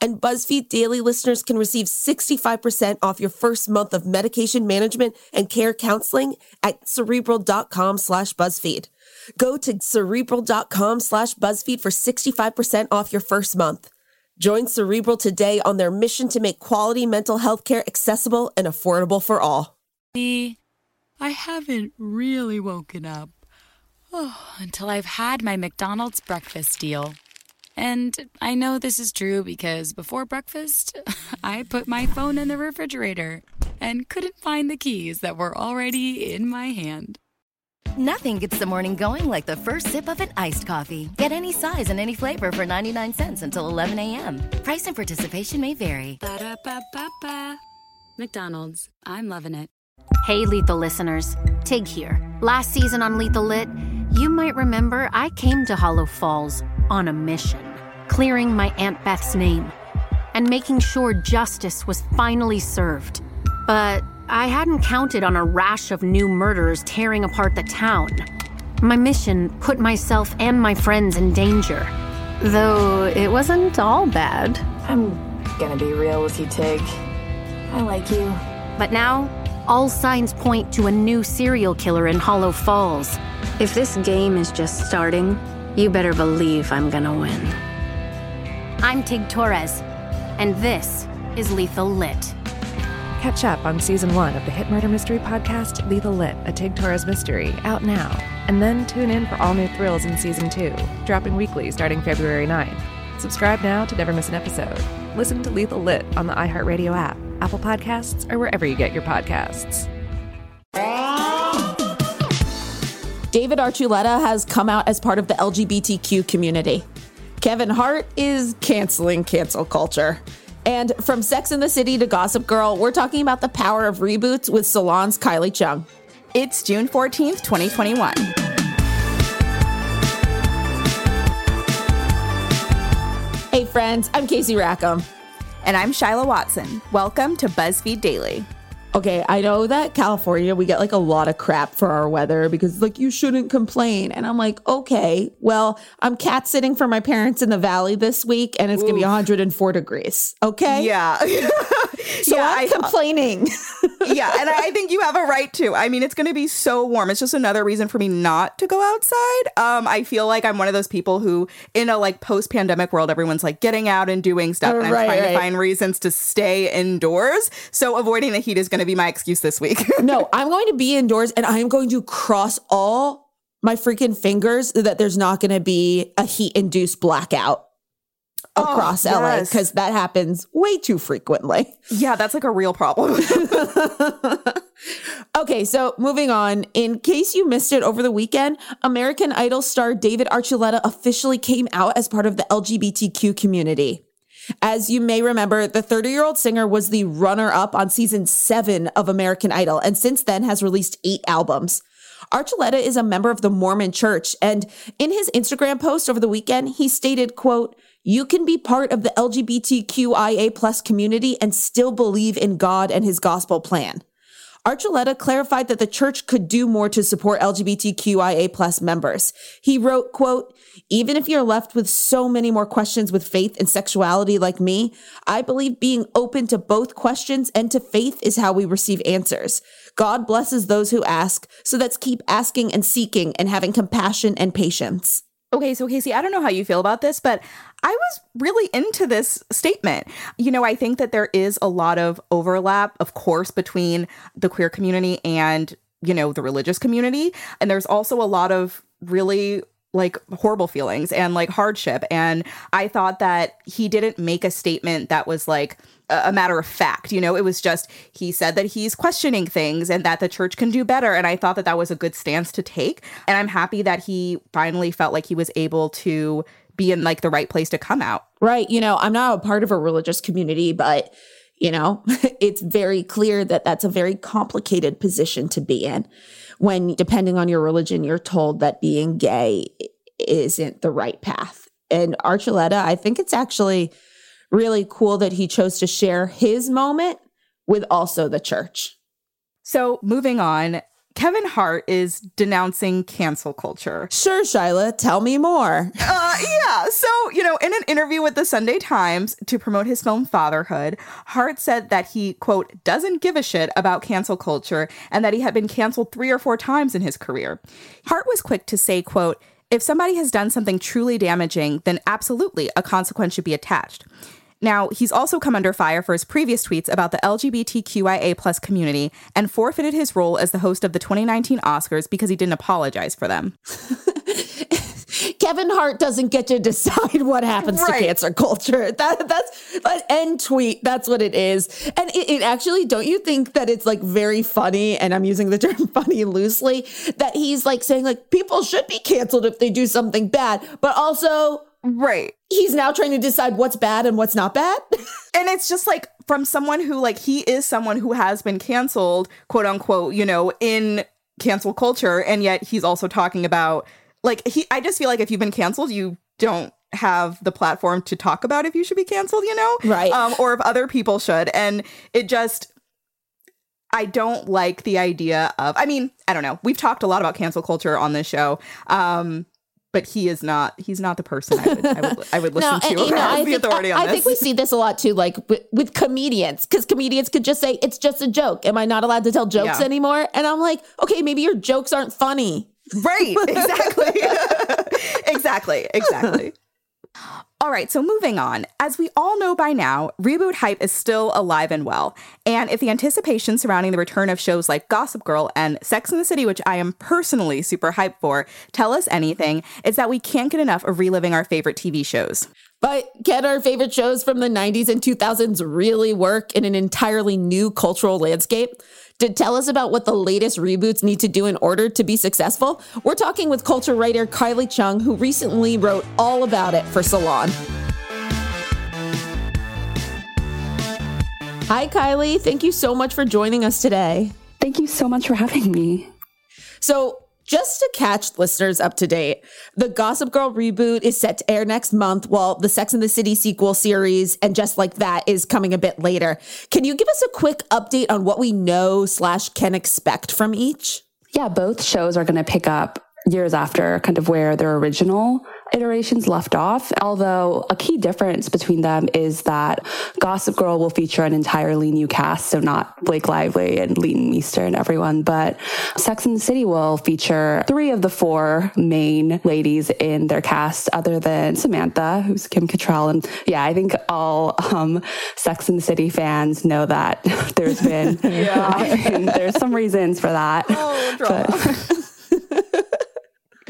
And BuzzFeed Daily listeners can receive 65% off your first month of medication management and care counseling at cerebral.com slash BuzzFeed. Go to cerebral.com slash BuzzFeed for 65% off your first month. Join Cerebral today on their mission to make quality mental health care accessible and affordable for all. I haven't really woken up oh, until I've had my McDonald's breakfast deal. And I know this is true because before breakfast, I put my phone in the refrigerator and couldn't find the keys that were already in my hand. Nothing gets the morning going like the first sip of an iced coffee. Get any size and any flavor for 99 cents until 11 a.m. Price and participation may vary. Ba-da-ba-ba-ba. McDonald's, I'm loving it. Hey, Lethal listeners. Tig here. Last season on Lethal Lit, you might remember I came to Hollow Falls on a mission, clearing my Aunt Beth's name and making sure justice was finally served. But I hadn't counted on a rash of new murders tearing apart the town. My mission put myself and my friends in danger. Though it wasn't all bad. I'm gonna be real with you, Tig. I like you. But now, all signs point to a new serial killer in Hollow Falls. If this game is just starting, you better believe I'm gonna win. I'm Tig Torres, and this is Lethal Lit. Catch up on season one of the hit murder mystery podcast Lethal Lit, a Tig Torres mystery, out now. And then tune in for all new thrills in season two, dropping weekly starting February 9th. Subscribe now to never miss an episode. Listen to Lethal Lit on the iHeartRadio app, Apple Podcasts, or wherever you get your podcasts. David Archuleta has come out as part of the LGBTQ community. Kevin Hart is canceling cancel culture. And from Sex in the City to Gossip Girl, we're talking about the power of reboots with Salon's Kylie Cheung. It's June 14th, 2021. Hey, friends, I'm Casey Rackham. And I'm Shyla Watson. Welcome to BuzzFeed Daily. Okay, I know that California, we get like a lot of crap for our weather because like you shouldn't complain. And I'm like, okay, well, I'm cat sitting for my parents in the valley this week and it's Oof. gonna be 104 degrees. Okay. Yeah. so yeah, I'm complaining. yeah. And I think you have a right to. I mean, it's gonna be so warm. It's just another reason for me not to go outside. Um, I feel like I'm one of those people who in a like post pandemic world, everyone's like getting out and doing stuff. And I'm right, trying right. to find reasons to stay indoors. So avoiding the heat is gonna to be my excuse this week. no, I'm going to be indoors and I'm going to cross all my freaking fingers that there's not going to be a heat induced blackout across oh, LA because that happens way too frequently. Yeah, that's like a real problem. okay, so moving on. In case you missed it over the weekend, American Idol star David Archuleta officially came out as part of the LGBTQ community. As you may remember, the 30 year old singer was the runner up on season seven of American Idol and since then has released eight albums. Archuleta is a member of the Mormon church. And in his Instagram post over the weekend, he stated, quote, you can be part of the LGBTQIA plus community and still believe in God and his gospel plan. Archuleta clarified that the church could do more to support LGBTQIA plus members. He wrote, quote, even if you're left with so many more questions with faith and sexuality like me, I believe being open to both questions and to faith is how we receive answers. God blesses those who ask, so let's keep asking and seeking and having compassion and patience. Okay, so Casey, I don't know how you feel about this, but I was really into this statement. You know, I think that there is a lot of overlap, of course, between the queer community and, you know, the religious community. And there's also a lot of really like horrible feelings and like hardship. And I thought that he didn't make a statement that was like a matter of fact. You know, it was just he said that he's questioning things and that the church can do better. And I thought that that was a good stance to take. And I'm happy that he finally felt like he was able to be in like the right place to come out. Right. You know, I'm not a part of a religious community, but you know, it's very clear that that's a very complicated position to be in when, depending on your religion, you're told that being gay isn't the right path. And Archuleta, I think it's actually really cool that he chose to share his moment with also the church. So, moving on, Kevin Hart is denouncing cancel culture. Sure, Shyla, tell me more. uh, yeah. So, you know, in an interview with the Sunday Times to promote his film Fatherhood, Hart said that he, quote, doesn't give a shit about cancel culture and that he had been canceled three or four times in his career. Hart was quick to say, quote, if somebody has done something truly damaging, then absolutely a consequence should be attached. Now, he's also come under fire for his previous tweets about the LGBTQIA plus community and forfeited his role as the host of the 2019 Oscars because he didn't apologize for them. Kevin Hart doesn't get to decide what happens right. to cancer culture. That that's that end tweet. That's what it is. And it, it, actually, don't you think that it's like very funny? And I'm using the term funny loosely. That he's like saying like people should be canceled if they do something bad, but also Right. He's now trying to decide what's bad and what's not bad. and it's just like from someone who like he is someone who has been canceled, quote unquote, you know, in cancel culture and yet he's also talking about like he I just feel like if you've been canceled, you don't have the platform to talk about if you should be canceled, you know? Right. Um, or if other people should. And it just I don't like the idea of I mean, I don't know. We've talked a lot about cancel culture on this show. Um, but he is not he's not the person I would I would, I would listen no, to. and, you know, I the think, authority I, on I think we see this a lot too like with, with comedians because comedians could just say it's just a joke. Am I not allowed to tell jokes yeah. anymore? And I'm like okay maybe your jokes aren't funny. Right exactly. Exactly exactly all right, so moving on. As we all know by now, reboot hype is still alive and well. And if the anticipation surrounding the return of shows like Gossip Girl and Sex and the City, which I am personally super hyped for, tell us anything, it's that we can't get enough of reliving our favorite TV shows. But can our favorite shows from the 90s and 2000s really work in an entirely new cultural landscape? To tell us about what the latest reboots need to do in order to be successful, we're talking with culture writer Kylie Cheung, who recently wrote all about it for Salon. Hi, Kylie. Thank you so much for joining us today. Thank you so much for having me. So, just to catch listeners up to date, the Gossip Girl reboot is set to air next month, while the Sex and the City sequel series and Just Like That is coming a bit later. Can you give us a quick update on what we know slash can expect from each? Yeah, both shows are going to pick up years after kind of where their original iterations left off. Although a key difference between them is that Gossip Girl will feature an entirely new cast, so not Blake Lively and Leighton Meester and everyone, but Sex and the City will feature three of the four main ladies in their cast, other than Samantha, who's Kim Cattrall. And yeah, I think all um, Sex and the City fans know that there's been, yeah. I mean, there's some reasons for that. Oh, but,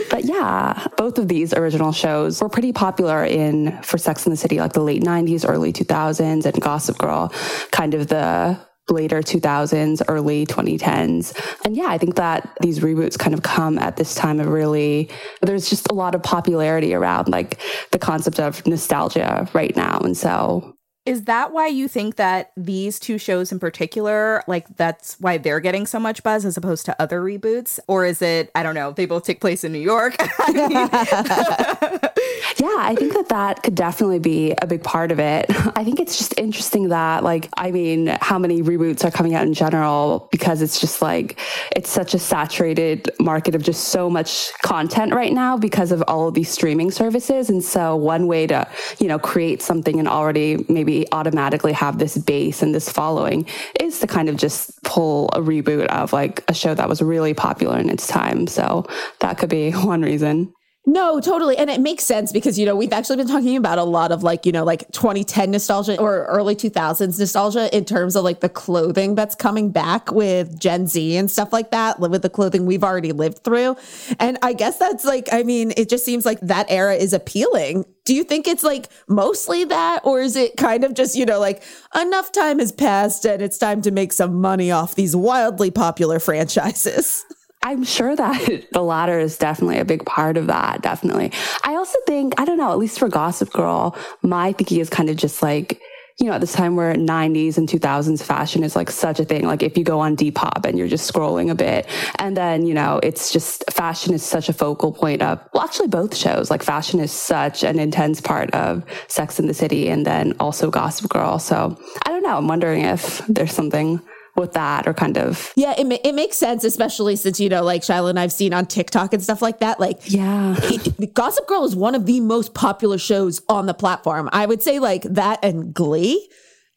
but yeah, both of these original shows were pretty popular in for Sex in the City, like the late 90s, early 2000s, and Gossip Girl, kind of the later 2000s, early 2010s. And yeah, I think that these reboots kind of come at this time of really, there's just a lot of popularity around like the concept of nostalgia right now. And so is that why you think that these two shows in particular, like that's why they're getting so much buzz as opposed to other reboots? Or is it, I don't know, they both take place in New York? yeah, I think that that could definitely be a big part of it. I think it's just interesting that, like, I mean, how many reboots are coming out in general because it's just like, it's such a saturated market of just so much content right now because of all of these streaming services. And so, one way to, you know, create something and already maybe automatically have this base and this following is to kind of just pull a reboot of like a show that was really popular in its time. So, that could be one reason. No, totally. And it makes sense because, you know, we've actually been talking about a lot of like, you know, like 2010 nostalgia or early 2000s nostalgia in terms of like the clothing that's coming back with Gen Z and stuff like that, with the clothing we've already lived through. And I guess that's like, I mean, it just seems like that era is appealing. Do you think it's like mostly that, or is it kind of just, you know, like enough time has passed and it's time to make some money off these wildly popular franchises? I'm sure that the latter is definitely a big part of that. Definitely. I also think, I don't know, at least for Gossip Girl, my thinking is kind of just like, you know, at this time where 90s and 2000s fashion is like such a thing. Like if you go on Depop and you're just scrolling a bit, and then, you know, it's just fashion is such a focal point of, well, actually both shows. Like fashion is such an intense part of Sex in the City and then also Gossip Girl. So I don't know. I'm wondering if there's something with that or kind of yeah it, ma- it makes sense especially since you know like Shyla and I've seen on TikTok and stuff like that like yeah it, Gossip Girl is one of the most popular shows on the platform I would say like that and Glee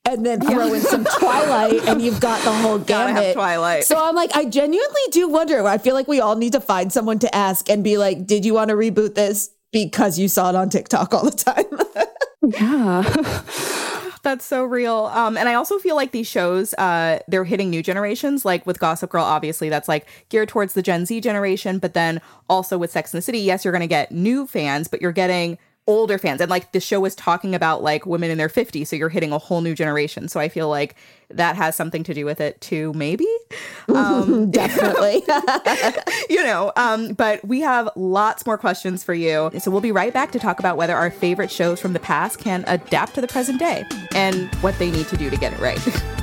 and then throw yeah. in some Twilight, and you've got the whole gamut. Twilight. So I'm like, I genuinely do wonder. I feel like we all need to find someone to ask and be like, "Did you want to reboot this because you saw it on TikTok all the time?" yeah. That's so real. Um, and I also feel like these shows, uh, they're hitting new generations. Like with Gossip Girl, obviously that's like geared towards the Gen Z generation. But then also with Sex and the City, yes, you're going to get new fans, but you're getting older fans and like the show was talking about like women in their 50s so you're hitting a whole new generation. So i feel like that has something to do with it too maybe? Um, definitely. You know um, but we have lots more questions for you. So we'll be right back to talk about whether our favorite shows from the past can adapt to the present day and what they need to do to get it right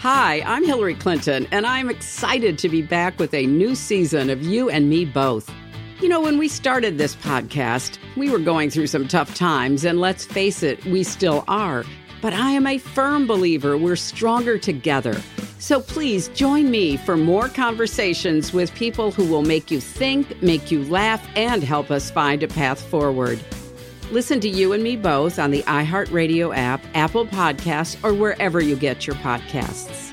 Hi, I'm Hillary Clinton, and I'm excited to be back with a new season of You and Me Both. You know, when we started this podcast, we were going through some tough times, and let's face it, we still are. But I am a firm believer we're stronger together. So please join me for more conversations with people who will make you think, make you laugh, and help us find a path forward. Listen to You and Me both on the iHeartRadio app, Apple Podcasts, or wherever you get your podcasts.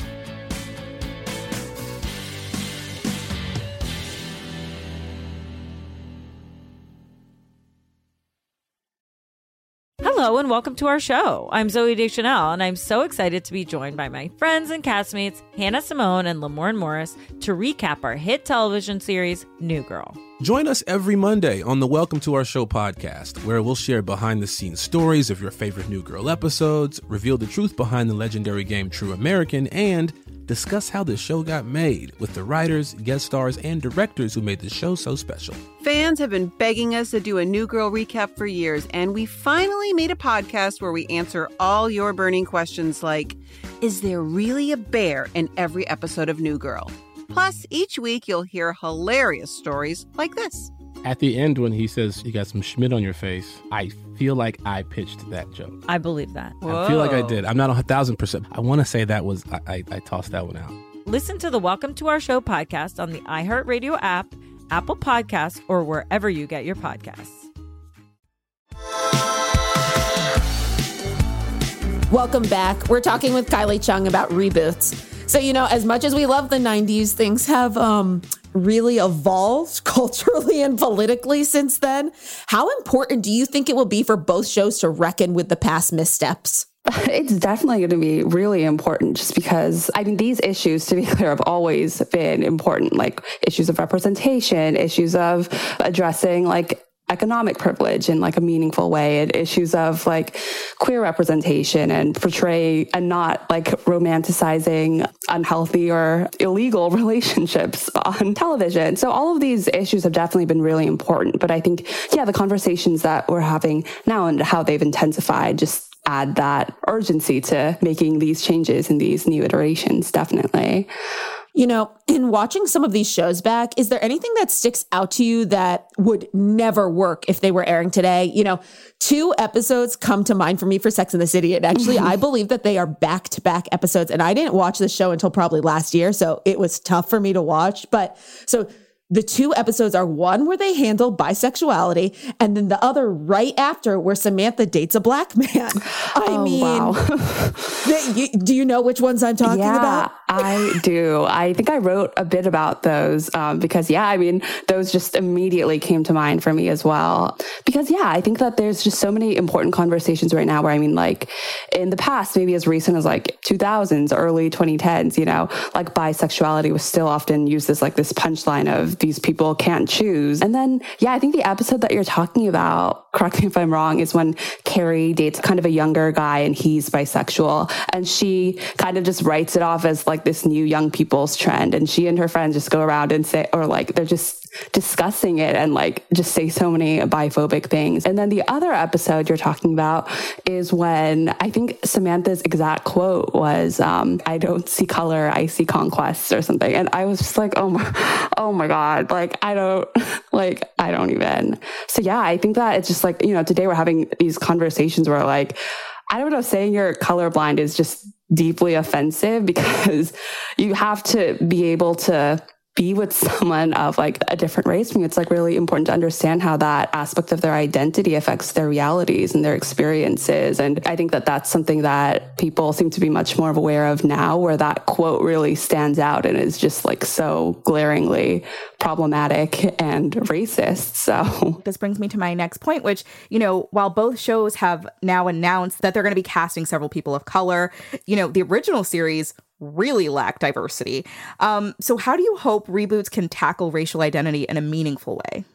Hello and welcome to our show. I'm Zooey Deschanel, and I'm so excited to be joined by my friends and castmates Hannah Simone and Lamorne Morris to recap our hit television series New Girl. Join us every Monday on the Welcome to Our Show podcast, where we'll share behind the scenes stories of your favorite New Girl episodes, reveal the truth behind the legendary game True American, and discuss how the show got made with the writers, guest stars, and directors who made the show so special. Fans have been begging us to do a New Girl recap for years, and we finally made a podcast where we answer all your burning questions like Is there really a bear in every episode of New Girl? Plus, each week you'll hear hilarious stories like this. At the end, when he says you got some Schmidt on your face, I feel like I pitched that joke. I believe that. Whoa. I feel like I did. I'm not a thousand percent. I want to say that was I, I, I tossed that one out. Listen to the Welcome to Our Show podcast on the iHeartRadio app, Apple Podcasts, or wherever you get your podcasts. Welcome back. We're talking with Kylie Cheung about reboots. So, you know, as much as we love the 90s, things have um, really evolved culturally and politically since then. How important do you think it will be for both shows to reckon with the past missteps? It's definitely going to be really important just because, I mean, these issues, to be clear, have always been important, like issues of representation, issues of addressing like economic privilege in like a meaningful way and issues of like queer representation and portray and not like romanticizing unhealthy or illegal relationships on television. So all of these issues have definitely been really important. But I think, yeah, the conversations that we're having now and how they've intensified just add that urgency to making these changes in these new iterations, definitely. You know, in watching some of these shows back, is there anything that sticks out to you that would never work if they were airing today? You know, two episodes come to mind for me for Sex in the City. And actually, I believe that they are back to back episodes. And I didn't watch the show until probably last year. So it was tough for me to watch. But so The two episodes are one where they handle bisexuality, and then the other right after where Samantha dates a black man. I Oh, mean, wow. the- you- do you know which ones I'm talking yeah, about? I do. I think I wrote a bit about those um, because, yeah, I mean, those just immediately came to mind for me as well. Because, yeah, I think that there's just so many important conversations right now where, I mean, like in the past, maybe as recent as like 2000s, early 2010s, you know, like bisexuality was still often used as like this punchline of these people can't choose. And then, yeah, I think the episode that you're talking about, correct me if I'm wrong, is when Carrie dates kind of a younger guy and he's bisexual. And she kind of just writes it off as like this new young people's trend. And she and her friends just go around and say, or like they're just discussing it and like just say so many biphobic things. And then the other episode you're talking about is when I think Samantha's exact quote was, um, I don't see color, I see conquests or something. And I was just like, oh my, oh my God. Like, I don't, like, I don't even. So yeah, I think that it's just like, you know, today we're having these conversations where like, I don't know, saying you're colorblind is just deeply offensive because you have to be able to be with someone of like a different race. I mean, it's like really important to understand how that aspect of their identity affects their realities and their experiences. And I think that that's something that people seem to be much more aware of now, where that quote really stands out and is just like so glaringly problematic and racist. So this brings me to my next point, which, you know, while both shows have now announced that they're going to be casting several people of color, you know, the original series really lack diversity. Um, so, how do you hope reboots can tackle racial identity in a meaningful way?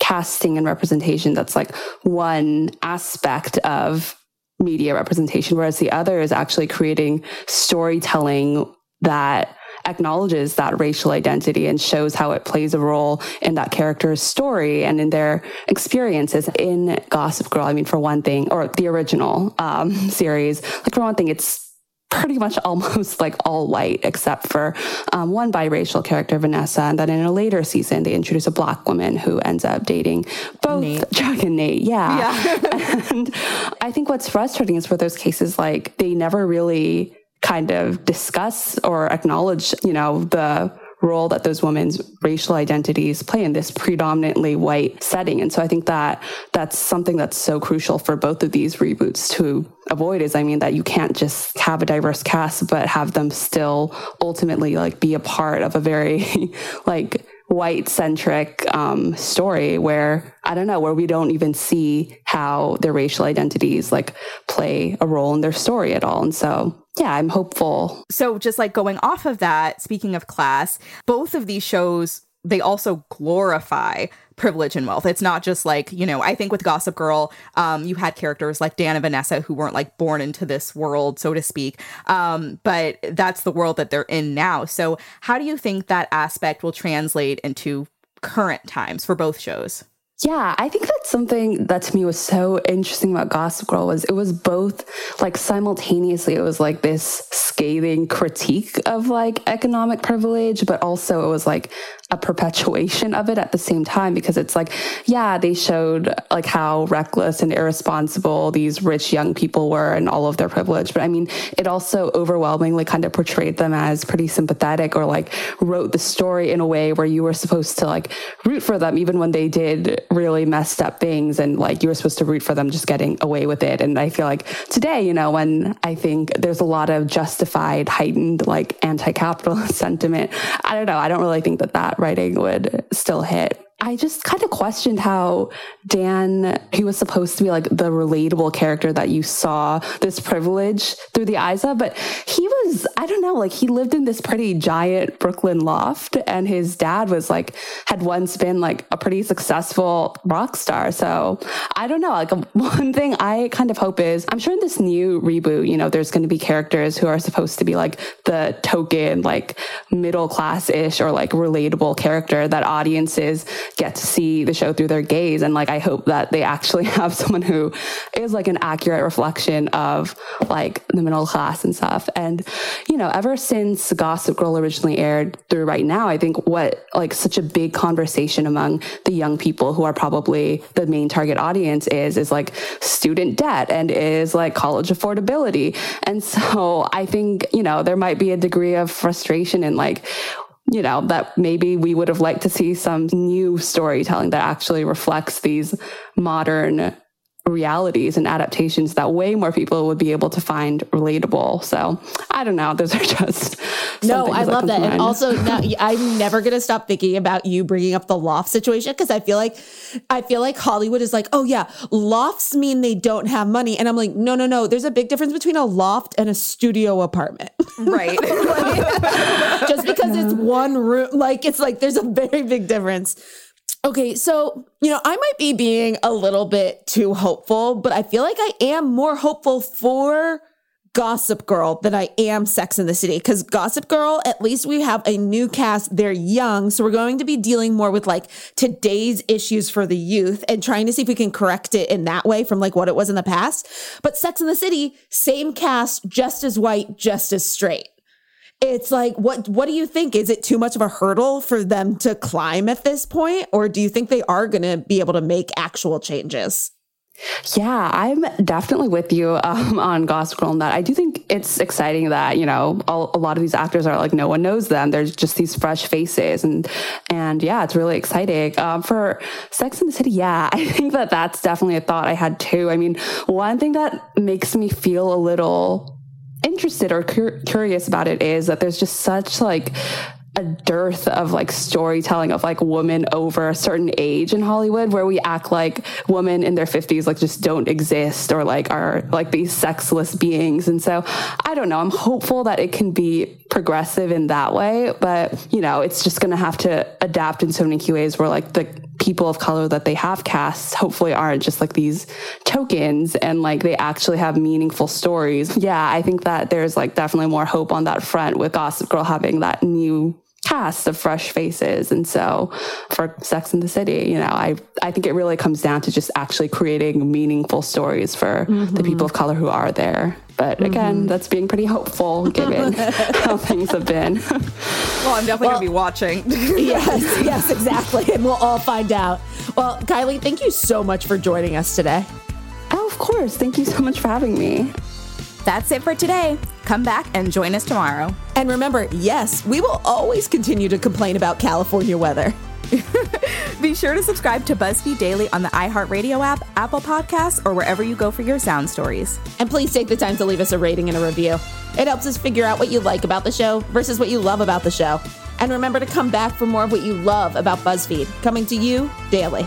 casting and representation that's like one aspect of media representation whereas the other is actually creating storytelling that acknowledges that racial identity and shows how it plays a role in that character's story and in their experiences in Gossip Girl. I mean, for one thing, or the original um, series, like for one thing, it's pretty much almost like all white except for um, one biracial character vanessa. And then in a later season they introduce a black woman who ends up dating both chuck and nate. Yeah, yeah. and i think what's frustrating is for those cases like they never really kind of discuss or acknowledge you know the role that those women's racial identities play in this predominantly white setting. And so I think that that's something that's so crucial for both of these reboots to avoid is I mean that you can't just have a diverse cast but have them still ultimately like be a part of a very like white centric um, story where I don't know where we don't even see how their racial identities like play a role in their story at all. And so yeah, I'm hopeful. So, just like going off of that, speaking of class, both of these shows, they also glorify privilege and wealth. It's not just like, you know, I think with Gossip Girl, um, you had characters like Dan and Vanessa who weren't like born into this world, so to speak. Um, but that's the world that they're in now. So, how do you think that aspect will translate into current times for both shows? Yeah, I think that's something that to me was so interesting about Gossip Girl was it was both like simultaneously it was like this scathing critique of like economic privilege, but also it was like a perpetuation of it at the same time because it's like, yeah, they showed like how reckless and irresponsible these rich young people were and all of their privilege. But I mean, it also overwhelmingly kind of portrayed them as pretty sympathetic or like wrote the story in a way where you were supposed to like root for them even when they did really messed up things and like you were supposed to root for them just getting away with it. And I feel like today, you know, when I think there's a lot of justified, heightened like anti capitalist sentiment, I don't know. I don't really think that that writing would still hit. I just kind of questioned how Dan, he was supposed to be like the relatable character that you saw this privilege through the eyes of, but he was, I don't know, like he lived in this pretty giant Brooklyn loft and his dad was like, had once been like a pretty successful rock star. So I don't know, like one thing I kind of hope is I'm sure in this new reboot, you know, there's going to be characters who are supposed to be like the token, like middle class ish or like relatable character that audiences get to see the show through their gaze. And like, I hope that they actually have someone who is like an accurate reflection of like the middle class and stuff. And, you know, ever since Gossip Girl originally aired through right now, I think what like such a big conversation among the young people who are probably the main target audience is, is like student debt and is like college affordability. And so I think, you know, there might be a degree of frustration in like, you know, that maybe we would have liked to see some new storytelling that actually reflects these modern realities and adaptations that way more people would be able to find relatable. So I don't know. Those are just no. I love that, and also now I'm never gonna stop thinking about you bringing up the loft situation because I feel like I feel like Hollywood is like, oh yeah, lofts mean they don't have money, and I'm like, no, no, no. There's a big difference between a loft and a studio apartment, right? like, just because it's one room, like it's like there's a very big difference. Okay, so, you know, I might be being a little bit too hopeful, but I feel like I am more hopeful for Gossip Girl than I am Sex in the City. Because Gossip Girl, at least we have a new cast. They're young. So we're going to be dealing more with like today's issues for the youth and trying to see if we can correct it in that way from like what it was in the past. But Sex in the City, same cast, just as white, just as straight it's like what what do you think is it too much of a hurdle for them to climb at this point or do you think they are going to be able to make actual changes yeah, I'm definitely with you um, on Gossip Girl and that. I do think it's exciting that you know a, a, lot of these actors are like no one knows them. There's just these fresh faces, and and yeah, it's really exciting. Um, for Sex in the City, yeah, I think that that's definitely a thought I had too. I mean, one thing that makes me feel a little interested or cur- curious about it is that there's just such like a dearth of like storytelling of like women over a certain age in Hollywood where we act like women in their 50s like just don't exist or like are like these sexless beings. And so I don't know. I'm hopeful that it can be progressive in that way, but you know, it's just going to have to adapt in so many ways where like the people of color that they have cast hopefully aren't just like these tokens and like they actually have meaningful stories. Yeah, I think that there's like definitely more hope on that front with Gossip Girl having that new cast of fresh faces. And so for Sex in the City, you know, I, I think it really comes down to just actually creating meaningful stories for mm-hmm. the people of color who are there. But again, mm-hmm. that's being pretty hopeful given how things have been. Well, I'm definitely well, going to be watching. yes, yes, exactly. And we'll all find out. Well, Kylie, thank you so much for joining us today. Oh, of course. Thank you so much for having me. That's it for today. Come back and join us tomorrow. And remember, yes, we will always continue to complain about California weather. Be sure to subscribe to BuzzFeed Daily on the iHeartRadio app, Apple Podcasts, or wherever you go for your sound stories. And please take the time to leave us a rating and a review. It helps us figure out what you like about the show versus what you love about the show. And remember to come back for more of what you love about BuzzFeed, coming to you daily.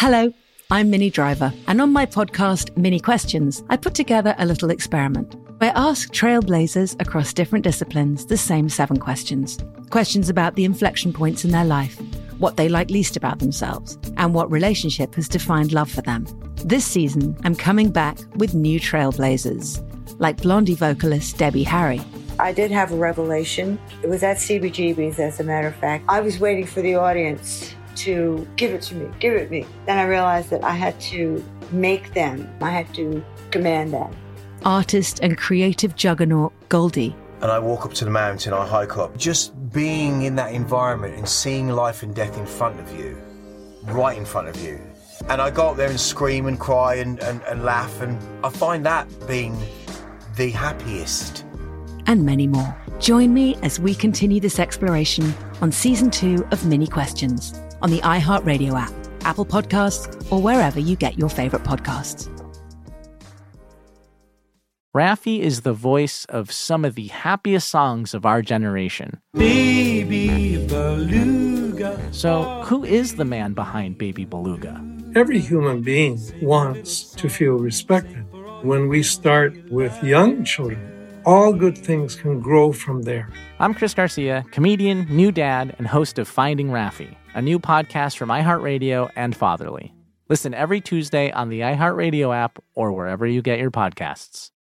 Hello, I'm Minnie Driver, and on my podcast, Minnie Questions, I put together a little experiment. I ask trailblazers across different disciplines the same seven questions. Questions about the inflection points in their life, what they like least about themselves, and what relationship has defined love for them. This season, I'm coming back with new trailblazers, like Blondie vocalist Debbie Harry. I did have a revelation. It was at CBGB's, as a matter of fact. I was waiting for the audience to give it to me, give it me. Then I realized that I had to make them, I had to command them. Artist and creative juggernaut Goldie. And I walk up to the mountain, I hike up. Just being in that environment and seeing life and death in front of you, right in front of you. And I go up there and scream and cry and, and, and laugh, and I find that being the happiest. And many more. Join me as we continue this exploration on season two of Minnie Questions on the iHeartRadio app, Apple Podcasts, or wherever you get your favorite podcasts. Raffi is the voice of some of the happiest songs of our generation. Baby Beluga. So, who is the man behind Baby Beluga? Every human being wants to feel respected. When we start with young children, all good things can grow from there. I'm Chris Garcia, comedian, new dad, and host of Finding Raffi a new podcast from iHeartRadio and Fatherly. Listen every Tuesday on the iHeartRadio app or wherever you get your podcasts.